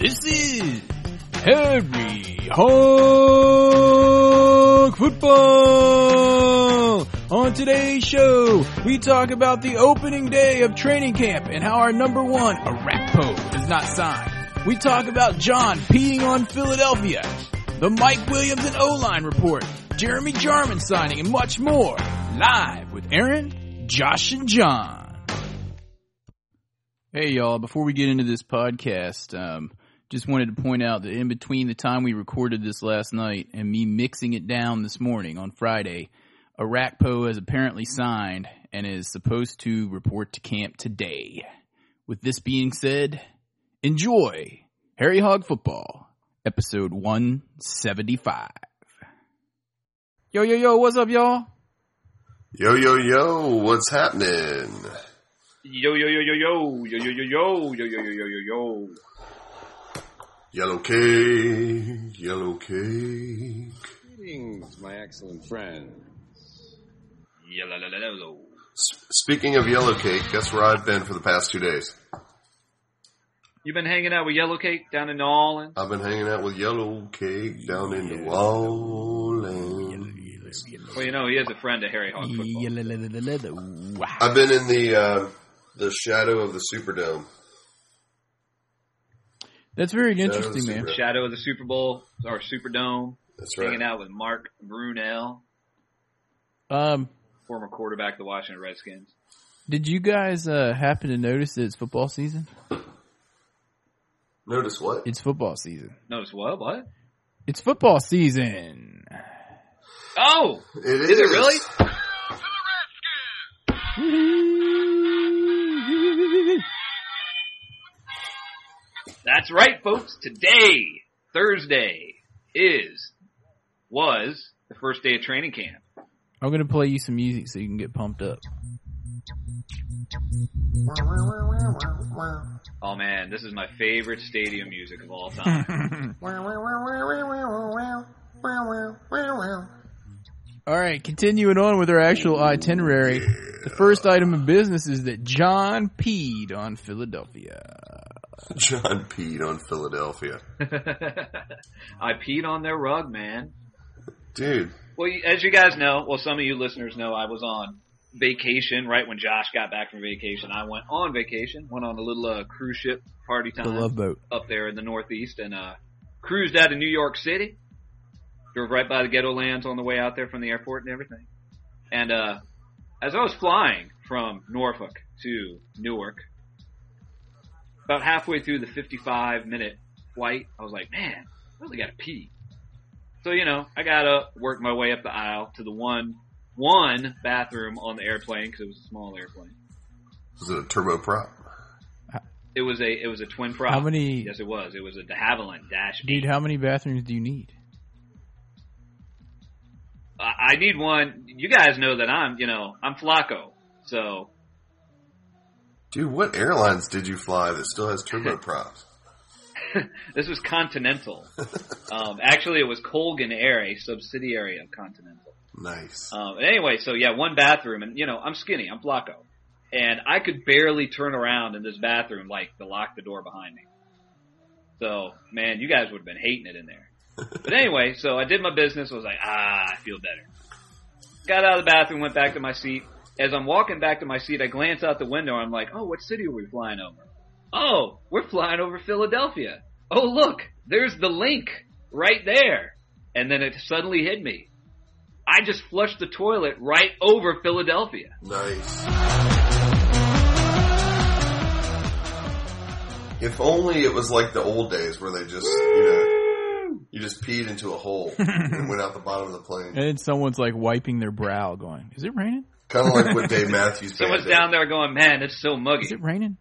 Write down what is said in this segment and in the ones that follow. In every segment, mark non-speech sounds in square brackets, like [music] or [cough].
This is Harry Hog Football. On today's show, we talk about the opening day of training camp and how our number one, Orakpo, is not signed. We talk about John peeing on Philadelphia, the Mike Williams and O-line report, Jeremy Jarmon signing, and much more. Live with Aaron, Josh, and John. Hey y'all, before we get into this podcast, um, just wanted to point out that in between the time we recorded this last night and me mixing it down this morning on Friday, Orakpo has apparently signed and is supposed to report to camp today. With this being said, enjoy Harry Hog Football, episode 175. Yo, yo, yo, what's up, y'all? Yo, yo, yo, what's happening? Yo yo yo yo yo yo yo yo yo yo yo yo yo yo yo. Yellow cake, yellow cake. Greetings, my excellent friend. Yellow. S- speaking of yellow cake, guess where I've been for the past two days? You've been hanging out with Yellow Cake down in New Orleans? I've been hanging out with yellow cake down in New Orleans. Well, you know he is a friend of Harry Hog Football. I've been in the uh, the shadow of the Superdome. That's very Shadow interesting, man. Superdome. Shadow of the Super Bowl or Superdome, That's right. hanging out with Mark Brunell, Um, former quarterback of the Washington Redskins. did you guys uh, happen to notice that it's football season? Notice what? It's football season. Notice what? What? It's football season. Oh, It is it really? [laughs] That's right, folks. Today, Thursday, is was the first day of training camp. I'm gonna play you some music so you can get pumped up. Oh man, this is my favorite stadium music of all [laughs] time. All right, continuing on with our actual itinerary. The first item of business is that John peed on Philadelphia. [laughs] John peed on Philadelphia. [laughs] I peed on their rug, man. Dude, Well, as you guys know, well, some of you listeners know, I was on vacation right when Josh got back from vacation. I went on vacation, went on a little uh, cruise ship party The time Love Boat. up there in the Northeast, and uh, cruised out of New York City. Drove right by the ghetto lands on the way out there from the airport and everything. And uh, as I was flying from Norfolk to Newark, about halfway through the 55 minute flight, I was like, man, I really gotta pee. So, you know, I got to work my way up the aisle to the one, one bathroom on the airplane because it was a small airplane. was it a turboprop? It was a, it was a twin prop. How many, Yes, it was. It was a de Havilland Dash dude? How many bathrooms do you need? I I need one. You guys know that I'm, you know, I'm Flacco. So Dude, what airlines did you fly that still has turboprops? [laughs] [laughs] this was Continental. [laughs] um, actually, it was Colgan Air, a subsidiary of Continental. Nice. Um, anyway, so yeah, one bathroom, and you know, I'm skinny, I'm Flacco, and I could barely turn around in this bathroom, like to lock the door behind me. So, man, you guys would have been hating it in there. But anyway, so I did my business. I was like, ah, I feel better. Got out of the bathroom, went back to my seat. As I'm walking back to my seat, I glance out the window. I'm like, oh, what city are we flying over? Oh, we're flying over Philadelphia. Oh, look, there's the Linc right there. And then it suddenly hit me. I just flushed the toilet right over Philadelphia. Nice. If only it was like the old days where they just, you know, you just peed into a hole [laughs] and went out the bottom of the plane. And then someone's like wiping their brow, going, "Is it raining? Kind of like what Dave Matthews Someone's Band did. down there going, man, it's so muggy. Is it raining?"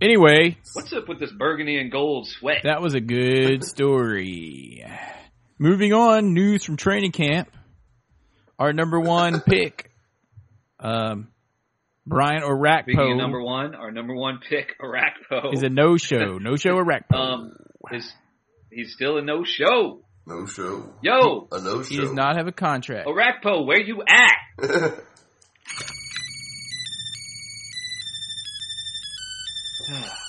Anyway, What's up with this burgundy and gold sweat? that was a good story. Moving on, news from training camp. Our number one [laughs] pick, um, Brian Speaking of number one, our number one pick, Orakpo, is a no-show. No-show [laughs] Orakpo. um, is he's still a no show. No show. Yo, A no he does not have a contract. Orakpo, where you at? [laughs]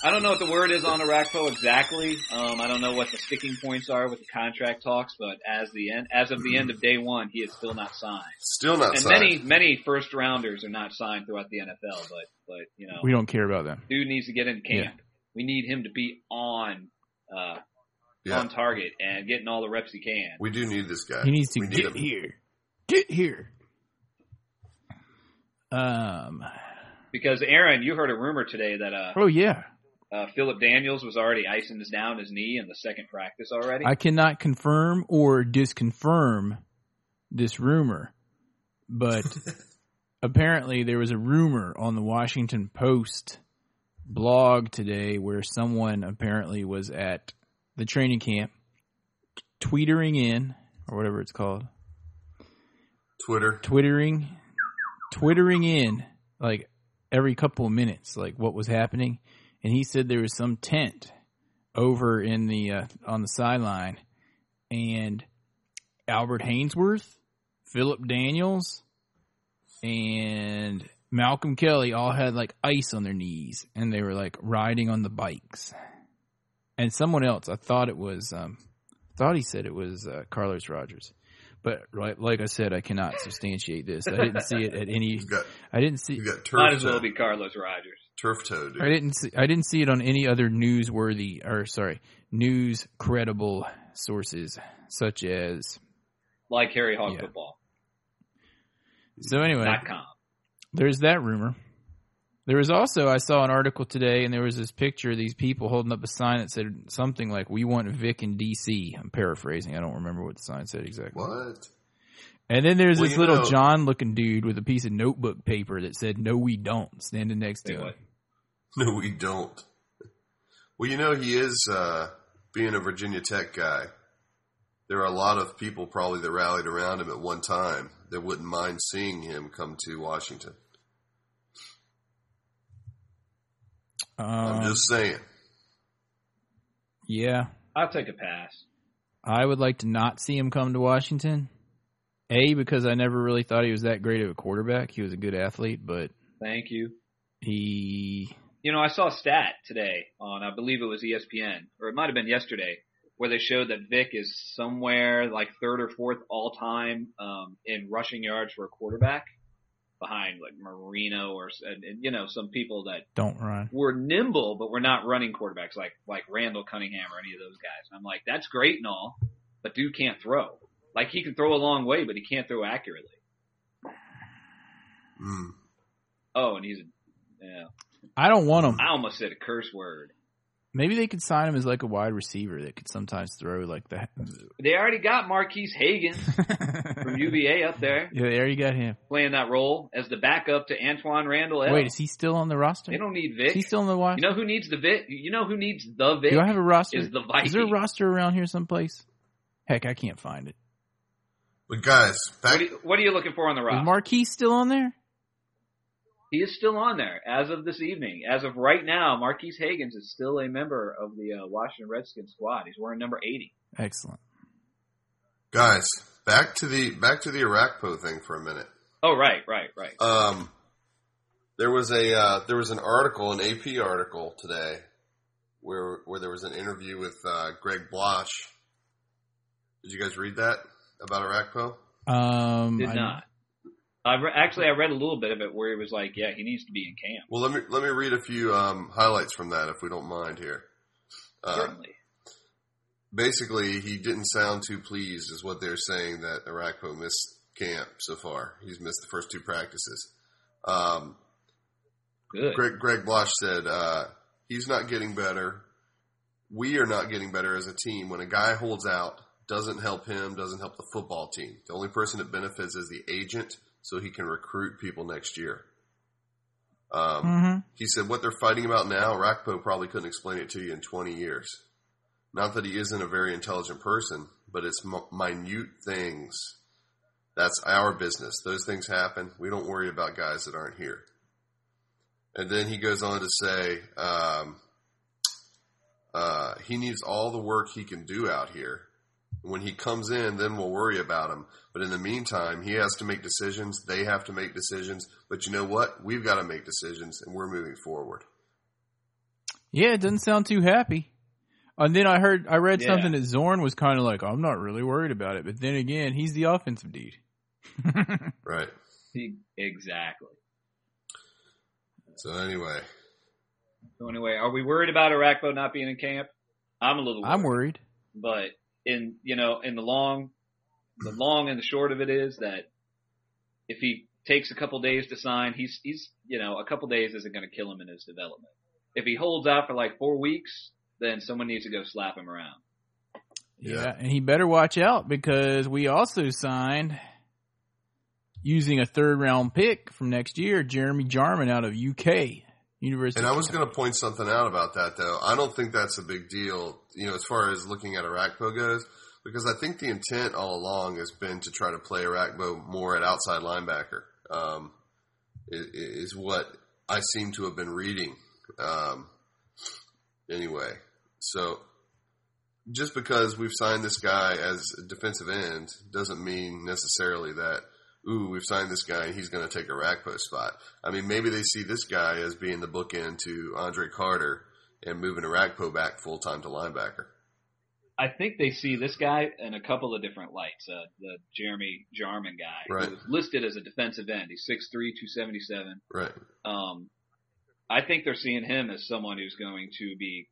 I don't know what the word is on Orakpo exactly. Um, I don't know what the sticking points are with the contract talks, but as the end, as of the end of day one, he is still not signed. Still not And signed. many, many first rounders are not signed throughout the NFL, but, but, you know, We don't care about them. dude needs to get in camp. We need him to be on, uh, yeah, on target and getting all the reps he can. we do need this guy. He needs to we get him. here. Get here. Um. Because Aaron, you heard a rumor today that, uh, Oh yeah. uh, Phillip Daniels was already icing his down his knee in the second practice already. I cannot confirm or disconfirm this rumor, but [laughs] apparently there was a rumor on the Washington Post blog today where someone apparently was at the training camp tweetering in or whatever it's called. Twitter. twittering. Twittering in like every couple of minutes like what was happening. And he said there was some tent over in the uh, on the sideline. And Albert Haynesworth, Phillip Daniels and Malcolm Kelly all had like ice on their knees. And they were like riding on the bikes. And someone else, I thought it was um thought he said it was uh, Carlos Rogers. But right, like I said, I cannot substantiate this. I didn't see it at any. You got I didn't see. you got turf Might as well be Carlos Rogers. turf toe, dude. I didn't see. I didn't see it on any other newsworthy or sorry, news credible sources such as. Like Harry Hog Yeah. Football. So anyway, Dot com. there's that rumor. There was also I saw an article today, and there was this picture of these people holding up a sign that said something like "We want Vic in D.C." I'm paraphrasing. I don't remember what the sign said exactly. What? And then there's Well, this little know- John-looking dude with a piece of notebook paper that said "No, we don't" standing next to him. No, we don't. Well, you know, he is uh, being a Virginia Tech guy. There are a lot of people probably that rallied around him at one time that wouldn't mind seeing him come to Washington. I'm Um, just saying. yeah, I'll take a pass. I would like to not see him come to Washington. A because I never really thought he was that great of a quarterback. He was a good athlete, but Thank you. he You know, I saw a stat today on, I believe it was ESPN, or it might have been yesterday, where they showed that Vic is somewhere like third or fourth all time um, in rushing yards for a quarterback, behind like Marino or and, and, you know some people that don't run. were nimble but were not running quarterbacks like like Randall Cunningham or any of those guys. And I'm like, that's great and all, but dude can't throw. Like he can throw a long way, but he can't throw accurately. Mm. Oh, and he's a, yeah. I don't want him. I almost said a curse word. Maybe they could sign him as like a wide receiver that could sometimes throw like that. [laughs] They already got Marquise Hagan from UVA up there [laughs] Yeah, there you got him. playing that role as the backup to Antwaan Randle. L. Wait, is he still on the roster? they don't need Is Vic. he still on the roster? you know who needs the Vic? You know who needs the Vic? Do I have a roster? is the Viking. Is there a roster around here someplace? Heck, I can't find it. But guys, what, are you, what are you looking for on the Is roster? Marquise still on there? He is still on there as of this evening. As of right now, Marquise Hagans is still a member of the uh, Washington Redskins squad. He's wearing number 80. Excellent. guys, back to the back to the Orakpo thing for a minute. Oh, right, right, right. Um, there was a uh, there was an article, an AP article today, where where there was an interview with uh, Greg Blache. Did you guys read that about Orakpo? Um, Did I- not. I re- actually, I read a little bit of it where he was like, "Yeah, he needs to be in camp." Well, let me let me read a few um, highlights from that, if we don't mind here. Uh, Certainly. basically, he didn't sound too pleased, is what they're saying that Orakpo missed camp so far. He's missed the first two practices. Um, Good. Greg, Greg Blache said uh, he's not getting better. We are not getting better as a team. When a guy holds out, doesn't help him, doesn't help the football team. The only person that benefits is the agent, so he can recruit people next year. Um, Mhm. he said what they're fighting about now, Rakpo probably couldn't explain it to you in 20 years. Not that he isn't a very intelligent person, but it's m- minute things. That's our business. Those things happen. We don't worry about guys that aren't here. And then he goes on to say um, uh, he needs all the work he can do out here. When he comes in, then we'll worry about him. But in the meantime, he has to make decisions. They have to make decisions. But you know what? We've got to make decisions, and we're moving forward. Yeah, it doesn't sound too happy. And then I heard, I read Yeah. something that Zorn was kind of like, I'm not really worried about it. But then again, he's the offensive dude. [laughs] Right. He- exactly. So anyway, So anyway, are we worried about Orakpo not being in camp? I'm a little. I'm worried. but in you know in the long the long and the short of it is that if he takes a couple days to sign he's he's you know a couple days isn't going to kill him in his development if he holds out for like four weeks then someone needs to go slap him around Yeah. Yeah. and he better watch out because we also signed using a third round pick from next year, Jeremy Jarmon out of UK University. and I was going to point something out about that though. I don't think that's a big deal, you know, as far as looking at Orakpo goes, because I think the intent all along has been to try to play Orakpo more at outside linebacker. Um, is what I seem to have been reading. Um, anyway, so just because we've signed this guy as a defensive end doesn't mean necessarily that ooh we've signed this guy and he's going to take a Rakpo spot. I mean maybe they see this guy as being the bookend to Andre Carter and moving Orakpo back full time to linebacker. I think they see this guy in a couple of different lights. Uh, the Jeremy Jarmon guy, Right. who's listed as a defensive end. He's 6'3", 277. Right. Um, I think they're seeing him as someone who's going to be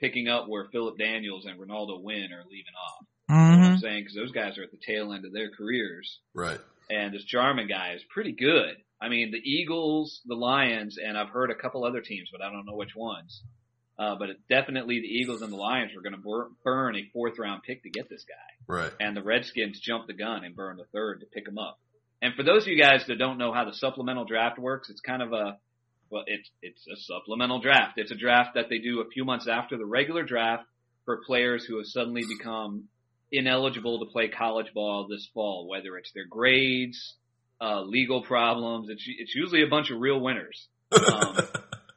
picking up where Phillip Daniels and Renaldo Wynn are leaving off. You know what. I'm saying? Because those guys are at the tail end of their careers. Right. And this Jarmon guy is pretty good. I mean, the Eagles, the Lions, and I've heard a couple other teams, but I don't know which ones. Uh, but it, definitely the Eagles and the Lions were going to bur- burn a fourth round pick to get this guy. Right. And the Redskins jumped the gun and burned the third to pick him up. And for those of you guys that don't know how the supplemental draft works, it's kind of a, well, it's, it's a supplemental draft. It's a draft that they do a few months after the regular draft for players who have suddenly become ineligible to play college ball this fall, whether it's their grades, uh, legal problems. It's, it's usually a bunch of real winners. Um,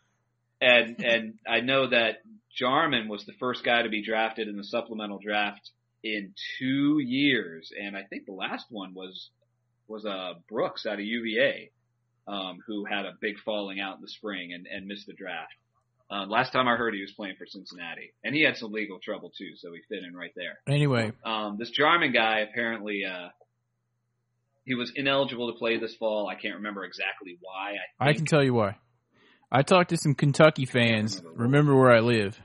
[laughs] and, and I know that Jarmon was the first guy to be drafted in the supplemental draft in two years. And I think the last one was, was, uh, Brooks out of UVA, um, who had a big falling out in the spring and, and missed the draft. Um, last time I heard he was playing for Cincinnati and he had some legal trouble too, so he fit in right there. Anyway, Um, this Jarmon guy apparently, uh, he was ineligible to play this fall. I can't remember exactly why. I, I can tell you why. I talked to some Kentucky fans. Remember where I live.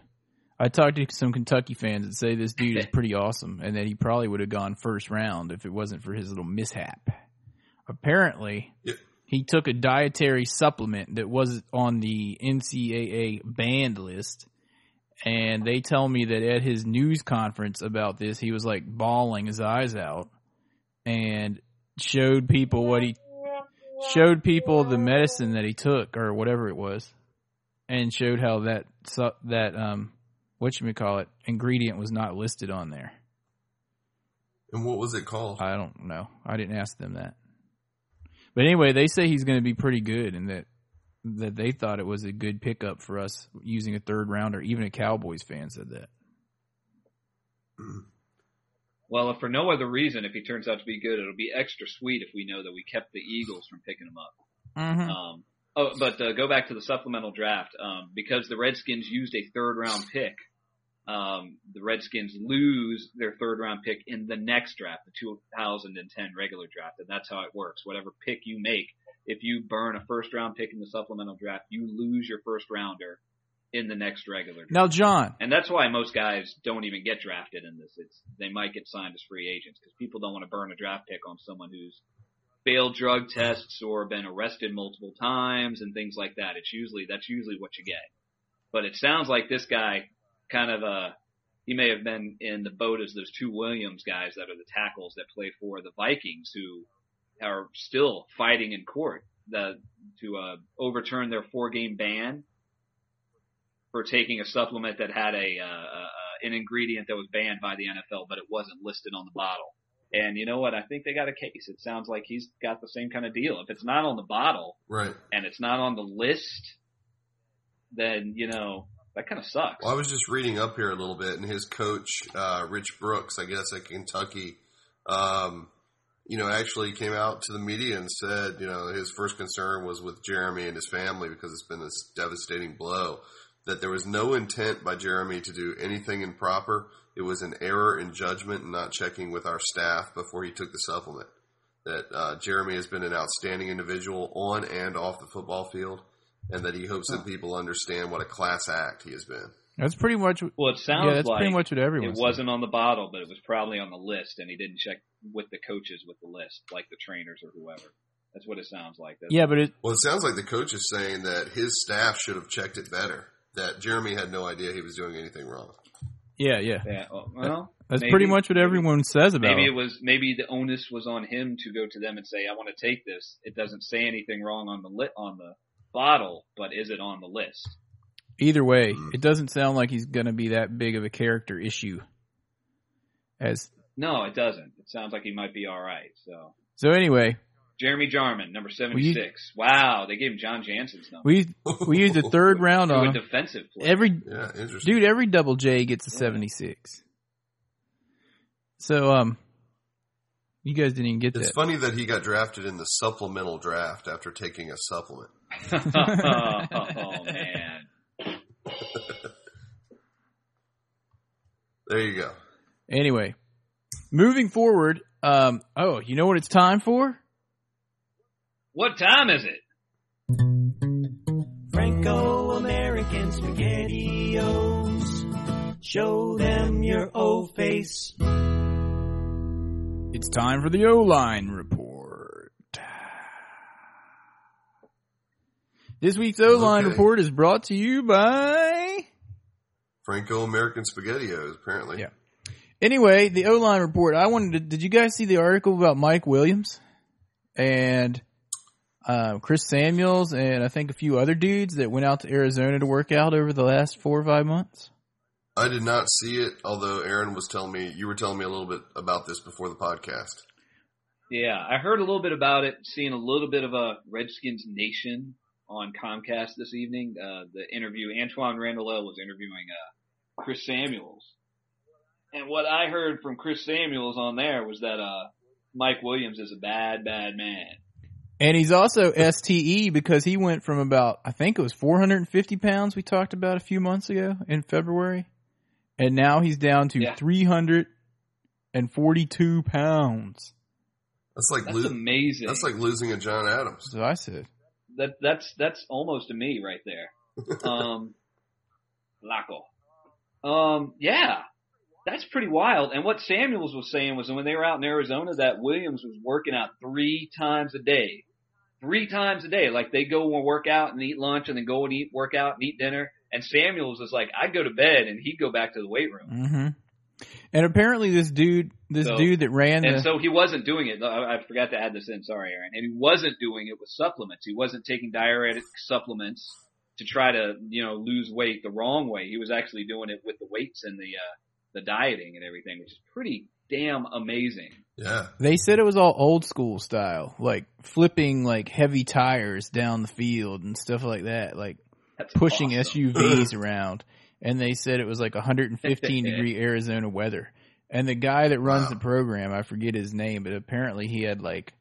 I talked to some Kentucky fans that say this dude is [laughs] pretty awesome and that he probably would have gone first round if it wasn't for his little mishap. Apparently, Yeah. He took a dietary supplement that was on the NCAA banned list. And they tell me that at his news conference about this, he was like bawling his eyes out and showed people what he showed people the medicine that he took or whatever it was, and showed how that that um what you call it ingredient was not listed on there. and what was it called? I don't know. I didn't ask them that. But anyway, they say he's going to be pretty good, and that that they thought it was a good pickup for us using a third rounder. Even a Cowboys fan said that. well, if for no other reason, if he turns out to be good, it'll be extra sweet if we know that we kept the Eagles from picking him up. Mm-hmm. Um, oh, but uh, go back to the supplemental draft um, because the Redskins used a third round pick. Um, the Redskins lose their third round pick in the next draft, the 2010 regular draft, and that's how it works. Whatever pick you make, if you burn a first round pick in the supplemental draft, you lose your first rounder in the next regular draft. Now, John, And that's why most guys don't even get drafted in this. It's they might get signed as free agents because people don't want to burn a draft pick on someone who's failed drug tests or been arrested multiple times and things like that. It's usually that's usually what you get. But it sounds like this guy kind of uh he may have been in the boat as those two Williams guys that are the tackles that play for the Vikings who are still fighting in court the, to uh, overturn their four game ban for taking a supplement that had a uh, uh, an ingredient that was banned by the NFL, but it wasn't listed on the bottle. And you know what? I think they got a case. It sounds like he's got the same kind of deal. If it's not on the bottle Right. and it's not on the list, then you know that kind of sucks. Well, I was just reading up here a little bit, and his coach, uh, Rich Brooks, I guess at Kentucky, um, you know, actually came out to the media and said, you know, his first concern was with Jeremy and his family because it's been this devastating blow. that there was no intent by Jeremy to do anything improper. It was an error in judgment and not checking with our staff before he took the supplement. That uh, Jeremy has been an outstanding individual on and off the football field, and that he hopes that people understand what a class act he has been. That's pretty much. Well, it sounds yeah, that's like pretty much what everyone. it said. wasn't on the bottle, but it was probably on the list, and he didn't check with the coaches with the list, like the trainers or whoever. That's what it sounds like. doesn't Yeah, but it. Well, it sounds like the coach is saying that his staff should have checked it better. That Jeremy had no idea he was doing anything wrong. Yeah, yeah. Yeah, well, That's maybe- pretty much what everyone says about. Maybe it. it was maybe the onus was on him to go to them and say, "I want to take this." It doesn't say anything wrong on the lit on the bottle, but is it on the list? Either way, Mm. it doesn't sound like he's going to be that big of a character issue. As No, it doesn't. It sounds like he might be all right. So so, anyway, Jeremy Jarmon, number seventy six. Wow, they gave him Jon Jansen's number. we we used the third [laughs] round to a on defensive player. every Yeah, dude. Every double J gets a seventy six. So um, you guys didn't even get It's that. funny that he got drafted in the supplemental draft after taking a supplement. Oh man. There you go. Anyway, moving forward. Um, oh, you know what it's time for? What time is it? Franco-American SpaghettiOs. Show them your O face. It's time for the O line report. This week's O line Okay. report is brought to you by. Franco American SpaghettiOs, apparently. Yeah. Anyway, the O line report. I wanted to. Did you guys see the article about Mike Williams and uh, Chris Samuels and I think a few other dudes that went out to Arizona to work out over the last four or five months? I did not see it, although Aaron was telling me, you were telling me a little bit about this before the podcast. Yeah, I heard a little bit about it, seeing a little bit of a Redskins Nation on Comcast this evening. Uh, the interview, Antwaan Randle was interviewing, uh, Chris Samuels. And what I heard from Chris Samuels on there was that, uh, Mike Williams is a bad, bad man. And he's also STE because he went from about, I think it was 450 pounds we talked about a few months ago in February. And now he's down to Yeah. 342 pounds. That's like That's lo- amazing. that's like losing a John Adams. That's what I said. That that's that's almost a me right there. [laughs] Um, Laco. Um, yeah, that's pretty wild. And what Samuels was saying was when they were out in Arizona, that Williams was working out three times a day, three times a day. Like they go and work out and eat lunch, and then go and eat work out and eat dinner. And Samuels was like, I'd go to bed, and he'd go back to the weight room. hmm And apparently this dude, this So- dude that ran the, And so he wasn't doing it. I I forgot to add this in. Sorry, Aaron. And he wasn't doing it with supplements. He wasn't taking diuretic supplements to try to, you know, lose weight the wrong way. He was actually doing it with the weights and the, uh, the dieting and everything, which is pretty damn amazing. Yeah. they said it was all old school style, like flipping like heavy tires down the field and stuff like that, like That's pushing awesome. SUVs around. And they said it was like 115 [laughs] degree Arizona weather. And the guy that runs Wow. the program, I forget his name, but apparently he had like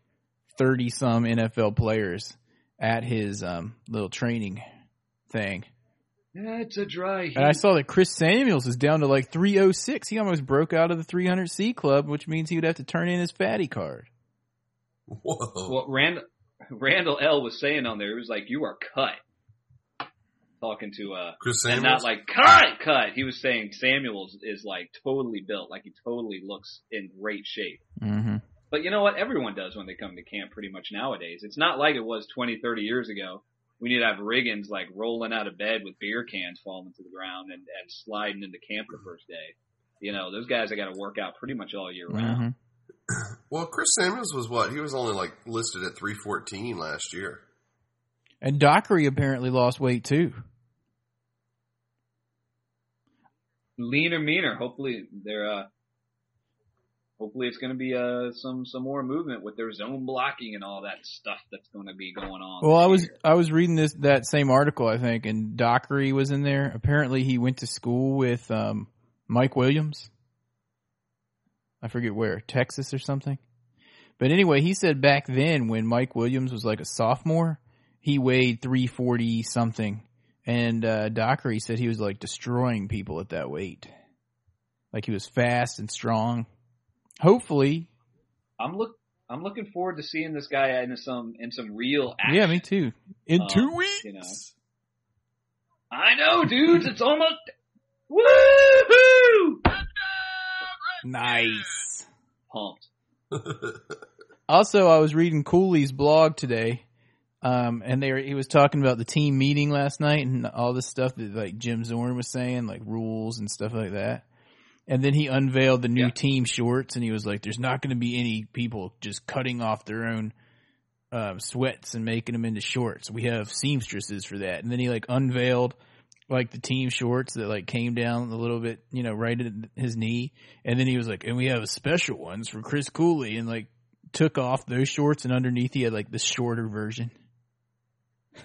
30 some NFL players at his um, little training thing. That's a dry heat. And I saw that Chris Samuels is down to like 306. He almost broke out of the 300C club, which means he would have to turn in his fatty card. Whoa. What Rand, Randle El was saying on there, he was like, you are cut. Talking to, uh, Chris and not like cut, cut. He was saying Samuels is like totally built, like he totally looks in great shape. Mm-hmm. But you know what? Everyone does when they come to camp pretty much nowadays. It's not like it was 20, 30 years ago. We need to have Riggins like rolling out of bed with beer cans falling to the ground and, and sliding into camp the first day. You know, those guys have got to work out pretty much all year round. Mm-hmm. well, Chris Samuels was what? He was only like listed at 314 last year. And Dockery apparently lost weight too. Leaner, meaner. Hopefully they're, uh, hopefully it's going to be, uh, some, some more movement with their zone blocking and all that stuff that's going to be going on. Well, I was year. I was reading this that same article I think, and Dockery was in there. Apparently, he went to school with um, Mike Williams. I forget where, Texas or something. But anyway, he said back then when Mike Williams was like a sophomore, he weighed three forty something, and uh, Dockery said he was like destroying people at that weight. Like he was fast and strong. Hopefully, I'm look I'm looking forward to seeing this guy in some in some real action. yeah, me too. In Um, two weeks, you know. I know, dudes. It's almost [laughs] woohoo! nice. Pumped. [laughs] Also, I was reading Cooley's blog today, um, and they were, he was talking about the team meeting last night and all this stuff that like Jim Zorn was saying, like rules and stuff like that. And then he unveiled the new Yeah. team shorts, and he was like, "There's not going to be any people just cutting off their own um, sweats and making them into shorts. We have seamstresses for that." And then he like unveiled like the team shorts that like came down a little bit, you know, right at his knee. And then he was like, "And we have special ones for Chris Cooley," and like took off those shorts, and underneath he had like the shorter version.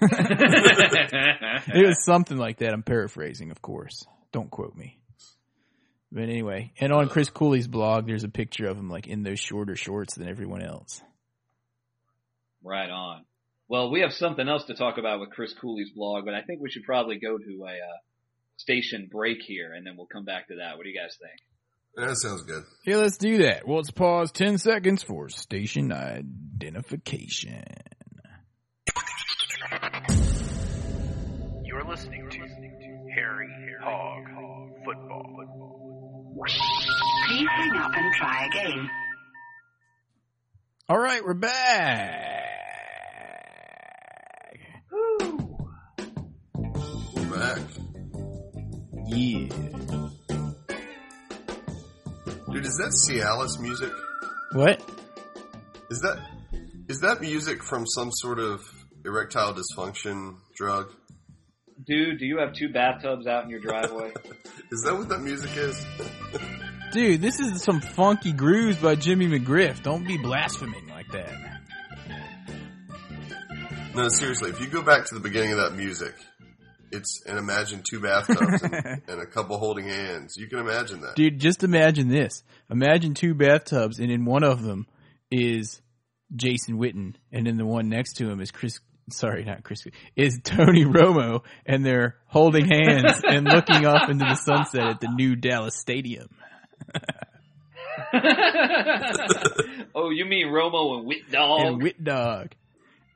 [laughs] It was something like that. I'm paraphrasing, of course. Don't quote me. But anyway, and on Chris Cooley's blog, there's a picture of him like in those shorter shorts than everyone else. right on. Well, we have something else to talk about with Chris Cooley's blog, but I think we should probably go to a uh, station break here, and then we'll come back to that. What do you guys think? that sounds good. Yeah, let's do that. Well, let's pause 10 seconds for station identification. You're listening to Harry Hog Football. Please hang up and try again. All right, we're back. We're back. Yeah. Dude, is that Cialis music? What? Is that is that music from some sort of erectile dysfunction drug? Dude, do you have two bathtubs out in your driveway? [laughs] Is that what that music is? Dude, this is some funky grooves by Jimmy McGriff. Don't be blaspheming like that. No, seriously, if you go back to the beginning of that music, it's and imagine two bathtubs and, [laughs] and a couple holding hands. You can imagine that. Dude, just imagine this. Imagine two bathtubs, and in one of them is Jason Witten, and in the one next to him is Chris. Sorry, not Chris. Is Tony Romo, and they're holding hands [laughs] and looking off into the sunset at the new Dallas Stadium. [laughs] oh, you mean Romo and Whit Dog? and Wit Dog.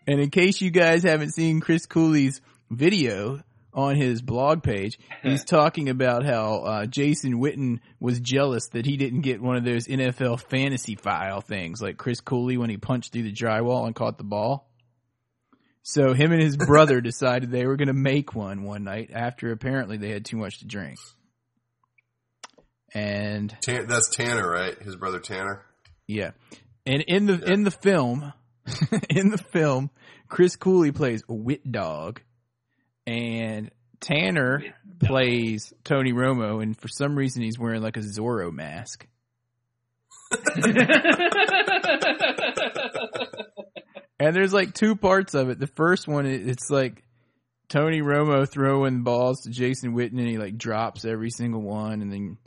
And in case you guys haven't seen Chris Cooley's video on his blog page, he's [laughs] talking about how uh, Jason Witten was jealous that he didn't get one of those NFL fantasy file things like Chris Cooley when he punched through the drywall and caught the ball. So him and his brother [laughs] decided they were going to make one one night after apparently they had too much to drink. And Tan- that's Tanner, right? His brother Tanner. yeah. And in the in the film, [laughs] in the film, Chris Cooley plays a wit dog, and Tanner plays Tony Romo, and for some reason he's wearing like a Zorro mask. [laughs] And there's like two parts of it. The first one, it's like Tony Romo throwing balls to Jason Witten, and he like drops every single one, and then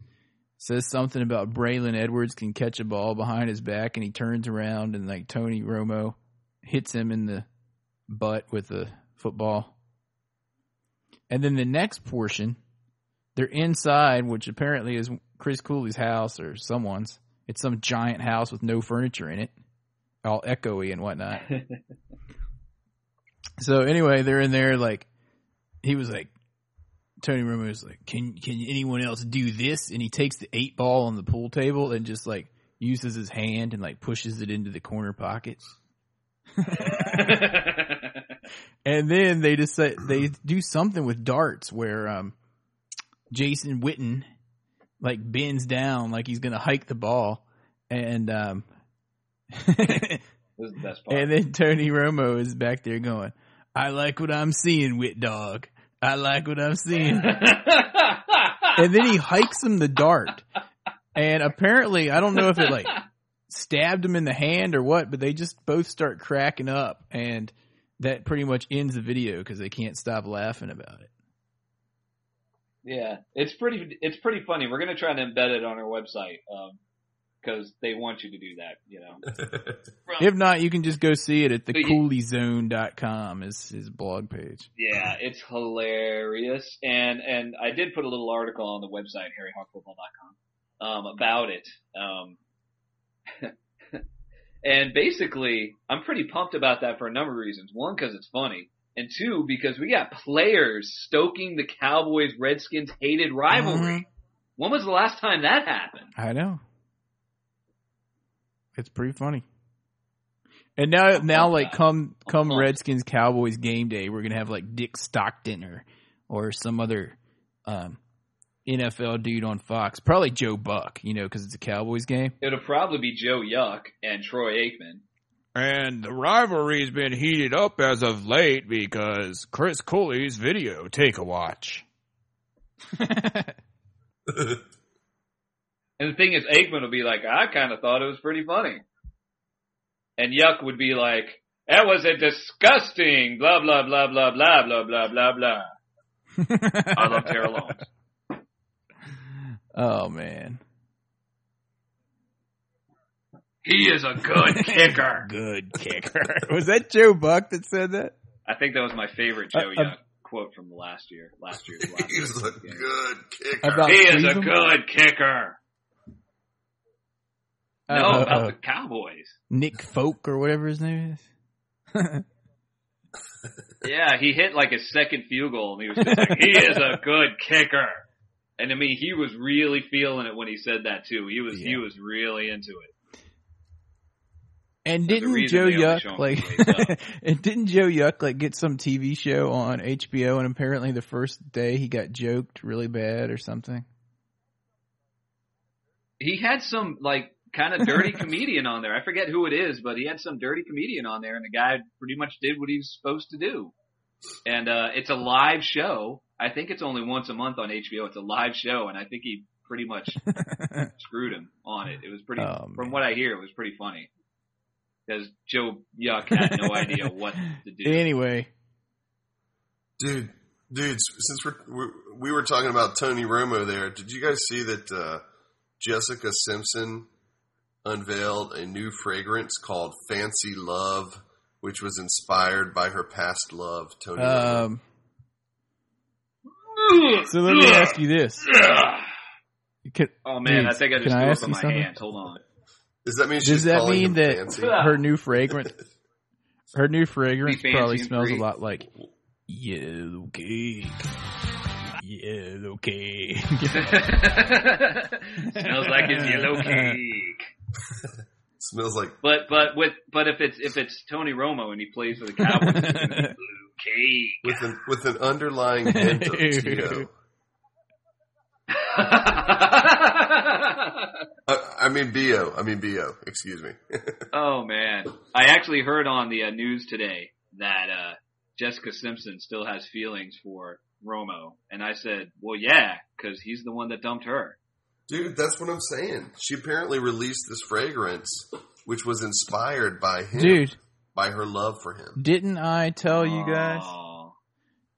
says something about Braylon Edwards can catch a ball behind his back, and he turns around and like Tony Romo hits him in the butt with a football. And then the next portion, they're inside, which apparently is Chris Cooley's house or someone's. It's some giant house with no furniture in it, all echoey and whatnot. [laughs] so anyway, they're in there like he was like Tony Romo was like, "Can can anyone else do this?" And he takes the eight ball on the pool table and just like uses his hand and like pushes it into the corner pockets. [laughs] And then they just say, they do something with darts where um, Jason Witten like bends down like he's gonna hike the ball, and um, the best part. and then Tony Romo is back there going, "I like what I'm seeing, Wit Dog. I like what I'm seeing." [laughs] and then he hikes him the dart, and apparently I don't know if it like stabbed him in the hand or what, but they just both start cracking up, and that pretty much ends the video because they can't stop laughing about it. yeah, it's pretty. It's pretty funny. We're gonna try to embed it on our website. Um, because they want you to do that. You know. [laughs] If not, you can just go see it at But you- thecooleyzone.com is his blog page. Yeah, it's hilarious, and and I did put a little article on the website harryhogfootball.com um, about it. Um, [laughs] and basically, I'm pretty pumped about that for a number of reasons. One, because it's funny, and two, because we got players stoking the Cowboys Redskins hated rivalry. When was the last time that happened? I know. It's pretty funny. And now, now, like, come come. Redskins Cowboys game day, we're gonna have like Dick Stockton or or some other um, NFL dude on Fox, probably Joe Buck, you know, because it's a Cowboys game. It'll probably be Joe Yuck and Troy Aikman. And the rivalry's been heated up as of late because Chris Cooley's video. Take a watch. [laughs] [laughs] [laughs] And the thing is, Aikman will be like, I kind of thought it was pretty funny. And Yuck would be like, that was a disgusting blah, blah, blah, blah, blah, blah, blah, blah, blah. I love Terrell Owens. oh man, He is a good [laughs] kicker. good kicker. [laughs] Was that Joe Buck that said that? I think that was my favorite Joe Uh, uh, quote from the last year. Last year's [laughs] last He's a good kicker. About He is a good kicker. No, Uh, about uh, the Cowboys. Nick Folk or whatever his name is. [laughs] Yeah, he hit like his second field goal, and he was just like, "He is a good kicker." And I mean, he was really feeling it when he said that too. He was he was really into it. And There's didn't Joe they only show Yuck like? when he wakes up. and didn't Joe Yuck like get some TV show on HBO? And apparently, the first day he got joked really bad or something. He had some like kind of dirty [laughs] comedian on there. I forget who it is, but he had some dirty comedian on there, and the guy pretty much did what he was supposed to do. And uh it's a live show. I think it's only once a month on HBO. It's a live show, and I think he pretty much [laughs] screwed him on it. It was pretty, Oh, from what I hear, it was pretty funny. Because Joe Yuck had no idea what to do. Anyway, Dude, dudes, since we're, we're, we were talking about Tony Romo there, did you guys see that uh, Jessica Simpson unveiled a new fragrance called Fancy Love, which was inspired by her past love, Tony um, so let me ask you this: Could- oh man, I think I just can threw up in my something? hands. Hold on. Does that mean does that mean that fancy? [laughs] her new fragrance, [laughs] her new fragrance probably smells free. a lot like yellow cake? Yellow cake. [laughs] Smells like his yellow cake. [laughs] Smells like But but with but if it's if it's Tony Romo and he plays for the Cowboys, it's gonna be blue cake. with an with an underlying hint of Tio. [laughs] Uh, I mean Bo. I mean Bo. Excuse me. [laughs] oh man, I actually heard on the uh, news today that uh, Jessica Simpson still has feelings for Romo, and I said, well, yeah, because he's the one that dumped her. Dude, that's what I'm saying. She apparently released this fragrance, which was inspired by him, Dude, by her love for him. didn't I tell you guys? Aw,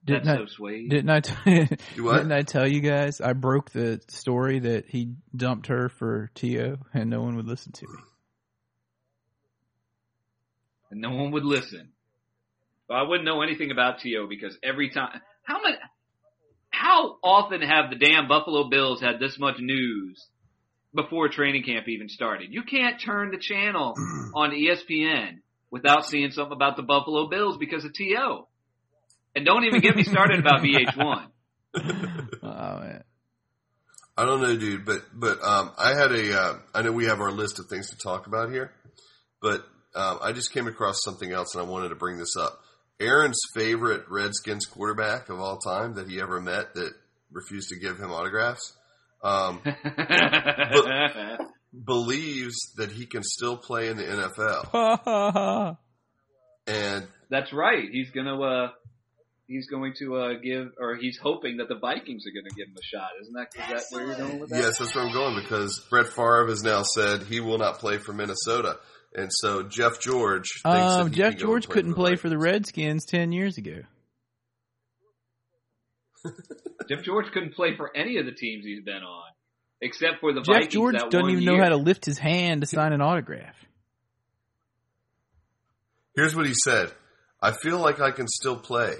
Didn't that's I? so sweet. Didn't I? T- [laughs] Do what? didn't I tell you guys? I broke the story that he dumped her for T.O., and no one would listen to me. and no one would listen. Well, I wouldn't know anything about T.O. because every time, how much, how often have the damn Buffalo Bills had this much news before training camp even started? You can't turn the channel [clears throat] on ESPN without seeing something about the Buffalo Bills because of To. And don't even get me started about [laughs] VH1. Oh man. I don't know, dude, but but um, I had a. Uh, I know we have our list of things to talk about here, but um, I just came across something else, and I wanted to bring this up. Aaron's favorite Redskins quarterback of all time that he ever met that refused to give him autographs um, [laughs] [laughs] believes that he can still play in the NFL, [laughs] and That's right. He's gonna, uh, he's going to, uh, give, or he's hoping that the Vikings are gonna give him a shot. Isn't that, is that where you're going with that? Yes, that's where I'm going because Brett Favre has now said he will not play for Minnesota, and so Jeff George. Thinks Um, he Jeff George and couldn't play for the Redskins ten years ago. [laughs] Jeff George couldn't play for any of the teams he's been on. except for the Jeff Vikings. Jeff George that doesn't one even know how to lift his hand to sign an autograph. Here's what he said. I feel like I can still play.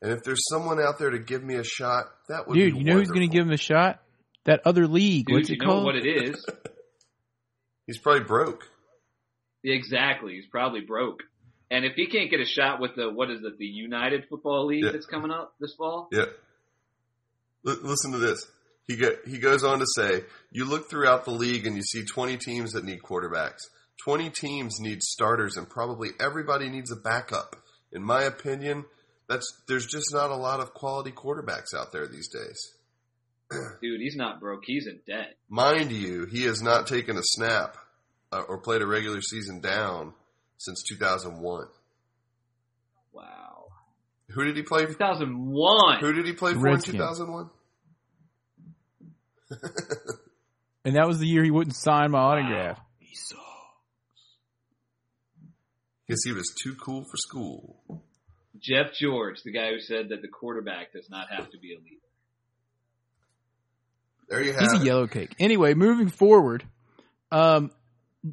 And if there's someone out there to give me a shot, that would Dude, be you know who's going to give him a shot? That other league. Dude, What's you it know called? what it is? [laughs] He's probably broke. Exactly. He's probably broke. And if he can't get a shot with the what is it, the United Football League Yeah. that's coming up this fall? Yeah. L- listen to this. He get, he goes on to say, "You look throughout the league and you see 20 teams that need quarterbacks. 20 teams need starters and probably everybody needs a backup. In my opinion, that's there's just not a lot of quality quarterbacks out there these days. [clears throat] Dude, he's not broke. He's in debt. Mind you, he has not taken a snap uh, or played a regular season down since 2001. Wow. Who did he play? 2001. Who did he play for Redskins. in 2001? [laughs] And that was the year he wouldn't sign my autograph. He saw. Because he was too cool for school. Jeff George, the guy who said that the quarterback does not have to be a leader. There you have He's a yellow cake. Anyway, moving forward, um,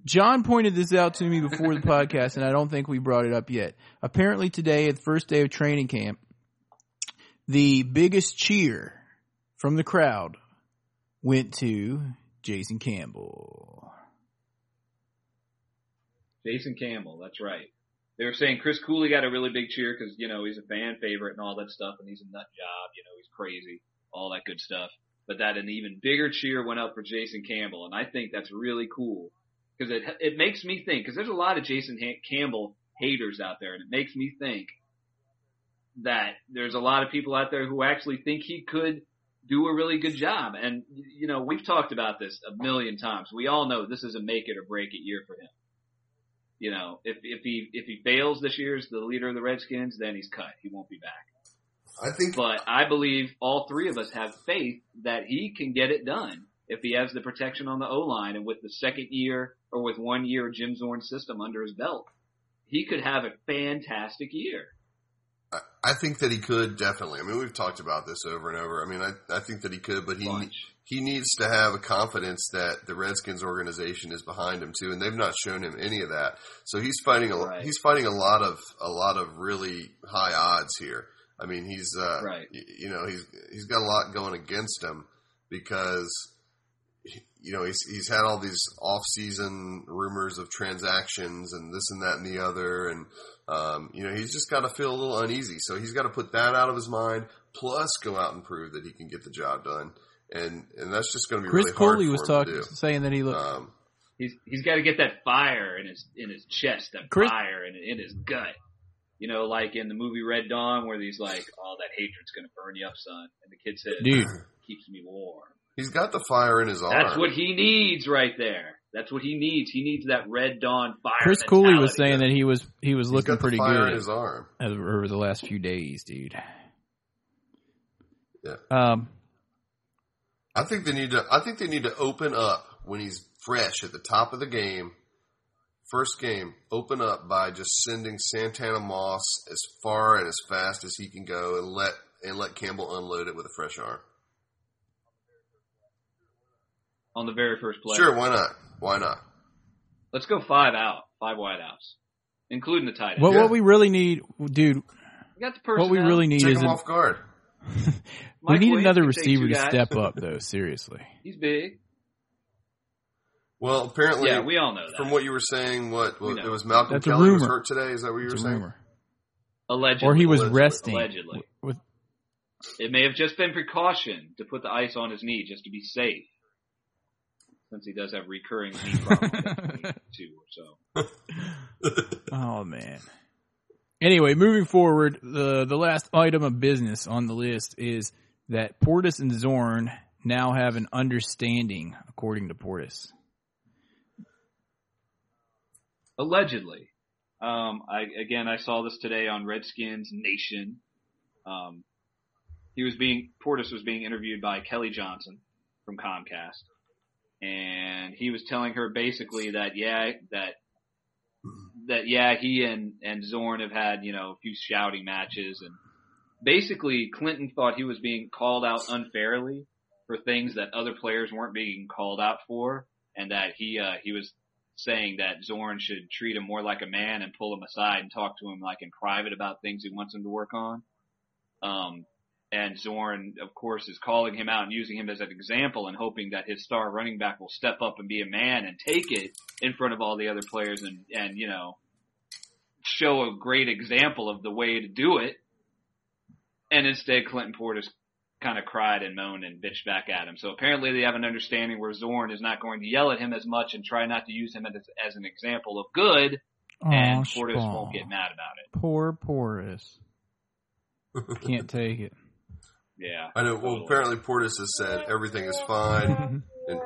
John pointed this out to me before the podcast, and I don't think we brought it up yet. Apparently, today, at the first day of training camp, the biggest cheer from the crowd went to Jason Campbell. Jason Campbell, that's right. They were saying Chris Cooley got a really big cheer because, you know, he's a fan favorite and all that stuff, and he's a nut job, you know, he's crazy, all that good stuff. But that an even bigger cheer went up for Jason Campbell, and I think that's really cool because it it makes me think because there's a lot of Jason ha- Campbell haters out there, and it makes me think that there's a lot of people out there who actually think he could do a really good job. And you know, we've talked about this a million times. We all know this is a make it or break it year for him. You know, if if he if he fails this year as the leader of the Redskins, then he's cut. He won't be back. I think But I believe all three of us have faith that he can get it done if he has the protection on the O line and with the second year or with one year of Jim Zorn's system under his belt, he could have a fantastic year. I- I think that he could definitely. I mean, we've talked about this over and over. I mean, I, I think that he could, but he Bunch. he needs to have a confidence that the Redskins organization is behind him too, and they've not shown him any of that. So he's fighting a Right. he's fighting a lot of a lot of really high odds here. I mean, he's uh, Right. you know he's he's got a lot going against him because you know he's he's had all these off season rumors of transactions and this and that and the other and um, you know he's just got to feel a little uneasy so he's got to put that out of his mind plus go out and prove that he can get the job done and and that's just going to be Chris really hard Cooley was talking, saying that he looked. Um, He's he's got to get that fire in his in his chest, that Chris- fire in in his gut. You know, like in the movie Red Dawn, where he's like, "Oh, that hatred's gonna burn you up, son," and the kid says, Dude. keeps me warm." He's got the fire in his arm. That's what he needs right there. That's what he needs. He needs that Red Dawn fire. Chris Cooley was saying that he was he was He's looking got the pretty fire in good his arm. over the last few days, dude. Yeah. Um, I think they need to. I think they need to open up when he's fresh at the top of the game. First game, open up by just sending Santana Moss as far and as fast as he can go, and let and let Campbell unload it with a fresh arm. On the very first play. Sure, why not? Why not? Let's go five out, five wide outs, including the tight end. what Yeah. what we really need, dude? We got the. What we really need Take is him an, off guard. [laughs] we need Williams another receiver to step up, though. Seriously, He's big. Well, apparently, Yeah, we all know that. from what you were saying, what, We what it was Malcolm That's a Kelly was rumor. hurt today. Is that what you it's were a saying? rumor. Allegedly. Or he was Allegedly. resting. Allegedly. With It may have just been precaution to put the ice on his knee just to be safe. Since he does have recurring knee problems [laughs] too, or so. oh man. Anyway, moving forward, the the last item of business on the list is that Portis and Zorn now have an understanding, according to Portis. Allegedly. Um, I, again, I saw this today on Redskins Nation. Um, he was being, Portis was being interviewed by Kelly Johnson from Comcast. And he was telling her basically that, yeah, that, that, yeah, he and, and Zorn have had, you know, a few shouting matches. And basically Clinton thought he was being called out unfairly for things that other players weren't being called out for, and that he uh, he was saying that Zorn should treat him more like a man and pull him aside and talk to him like in private about things he wants him to work on. Um, and Zorn, of course, is calling him out and using him as an example and hoping that his star running back will step up and be a man and take it in front of all the other players and, and, you know, show a great example of the way to do it. And instead, Clinton Portis kind of cried and moaned and bitched back at him. So apparently they have an understanding where Zorn is not going to yell at him as much and try not to use him as, as an example of good, and Aw, Portis Spawn. won't get mad about it. Poor Portis. [laughs] Can't take it. Yeah. I know. Well, apparently Portis has said everything is fine, [laughs] and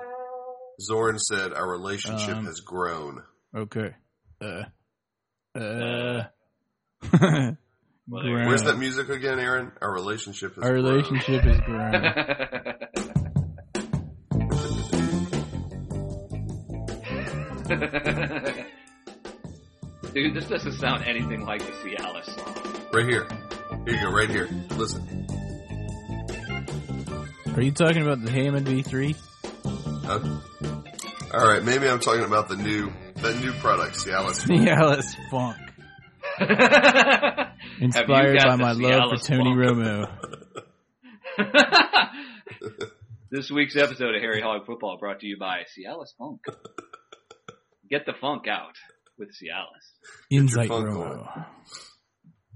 Zorn said our relationship Um, has grown. Okay. Uh. Uh. [laughs] Where's that music again, Aaron? Our relationship has Our grown. relationship has grown. [laughs] Dude, this doesn't sound anything like the Cialis song. Right here. Here you go. Right here. Listen. Are you talking about the Hammond B3? Huh? All right. Maybe I'm talking about the new that new product, Cialis. Cialis Funk. [laughs] Inspired by the my love for Tony Funk? Romo. [laughs] this week's episode of Harry Hog Football brought to you by Cialis Funk. Get the funk out with Cialis. Insight funk Romo.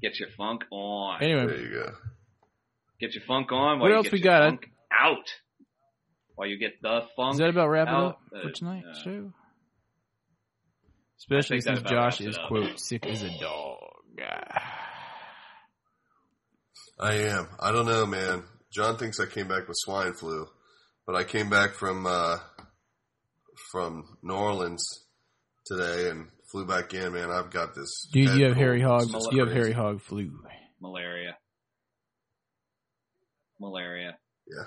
Get your funk on. Anyway, There Anyway, you go. Get your funk on. What else we your got? Funk out. While you get the funk. is that about wrapping out, up for tonight, uh, show? Especially since Josh is, up. quote, sick as a dog. I am. I don't know, man. John thinks I came back with swine flu, but I came back from uh, from New Orleans today and flew back in. Man, I've got this. Dude, you have cold. Harry Hog. You have crazy. Harry Hog flu. Malaria. Malaria. Yeah.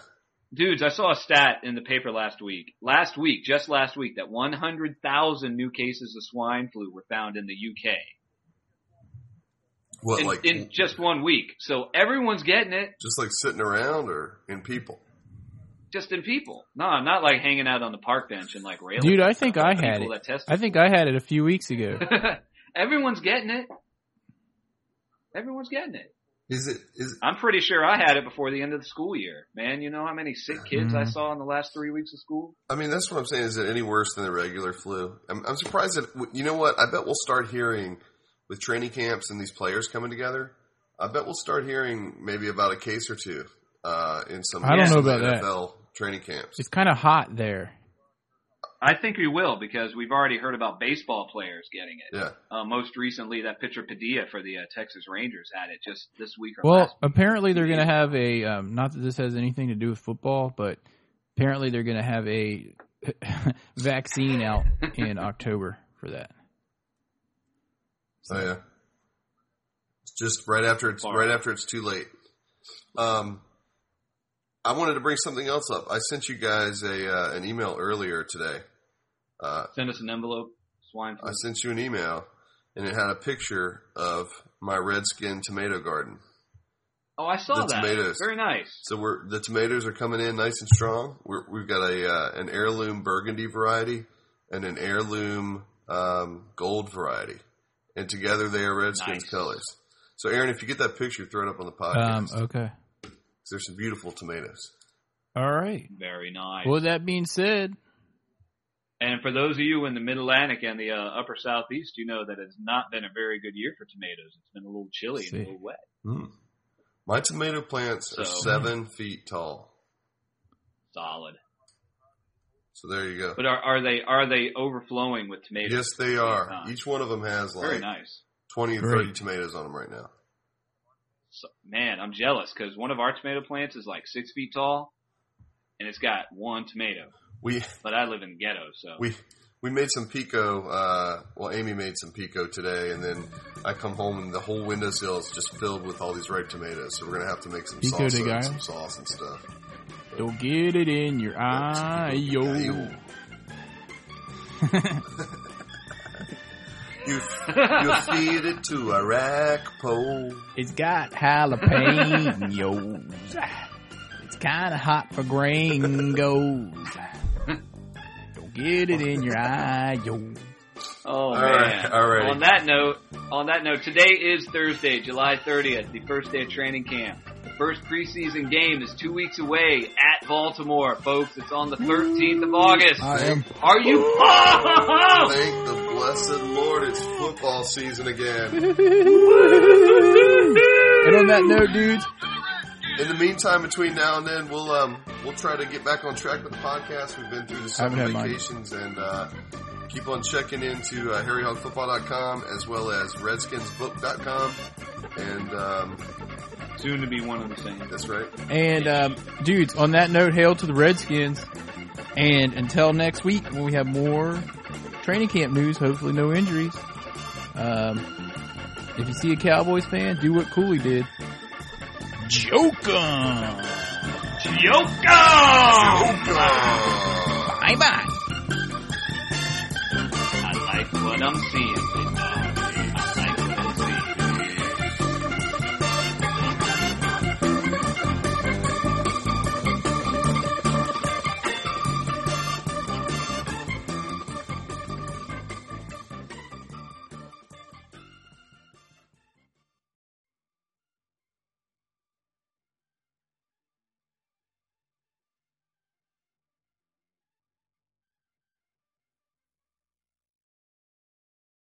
Dudes, I saw a stat in the paper last week. Last week, just last week, that 100,000 new cases of swine flu were found in the UK. What, in, like in just one week. So everyone's getting it, just like sitting around or in people? just in people. No, not like hanging out on the park bench and like railing. Dude, I think I had it. I think I had it a few weeks ago. [laughs] everyone's getting it. Everyone's getting it. Is it? Is I'm pretty sure I had it before the end of the school year. Man, you know how many sick kids I Mhm. saw in the last three weeks of school? I mean, that's what I'm saying. Is it any worse than the regular flu? I'm, I'm surprised that you know what? I bet we'll start hearing with training camps and these players coming together. I bet we'll start hearing maybe about a case or two uh, in some. I don't know about that. NFL training camps. It's kind of hot there. I think we will because we've already heard about baseball players getting it. Yeah, Uh, most recently, that pitcher Padilla for the uh, Texas Rangers had it just this week or Well, last. apparently they're going to have a um, not that this has anything to do with football, but apparently they're going to have a [laughs] vaccine out in October for that. oh yeah. It's just right after it's Far. right after it's too late. Um, I wanted to bring something else up. I sent you guys a uh, an email earlier today. Uh, Send us an envelope. Swine flu. I sent you an email, and it had a picture of my redskin tomato garden. Oh, I saw the that. tomatoes. Very nice. So we're the tomatoes are coming in nice and strong. We're, we've got a uh, an heirloom burgundy variety and an heirloom um, gold variety, and together they are Redskins Nice. colors. So, Aaron, if you get that picture, throw it up on the Um, podcast. okay. 'Cause There's some beautiful tomatoes. All right. Very nice. Well, that being said, and for those of you in the Mid Atlantic and the uh, Upper Southeast, you know that it's not been a very good year for tomatoes. It's been a little chilly and a little wet. Mm. My tomato plants are So- seven feet tall. Solid. So there you go. But are, are they are they overflowing with tomatoes? Yes, they at the same are. time? Each one of them has like Very like nice. 20 or Great. 30 tomatoes on them right now. So, man, I'm jealous because one of our tomato plants is like six feet tall, and it's got one tomato. We But I live in the ghetto, so we we made some pico. Uh, well, Amy made some pico today, and then I come home and the whole windowsill is just filled with all these ripe tomatoes. So we're gonna have to make some Pico salsa, and some sauce and stuff. don't get it in your eye, yo. Yo. You [laughs] you feed it to a rack pole. It's got jalapenos. [laughs] It's kind of hot for gringos. Don't get it in your eye, yo. Oh All man! right, all right. On that note, on that note, today is Thursday, July 30th, the first day of training camp. The first preseason game is two weeks away at Baltimore, folks. It's on the 13th of August. I am Are you pumped? Thank the blessed Lord, it's football season again. And on that note, dudes, In the meantime, between now and then, we'll um we'll try to get back on track with the podcast. We've been through the summer had mine. vacations and uh, keep on checking into uh, harryhogfootball.com as well as redskinsbook.com. And um, Soon to be one of the same. that's right. and um, dudes, on that note, hail to the Redskins. And until next week, when we have more training camp news, hopefully no injuries. Um, if you see a Cowboys fan, do what Cooley did. Joke 'em. Yoka! Bye bye. I like what I'm seeing.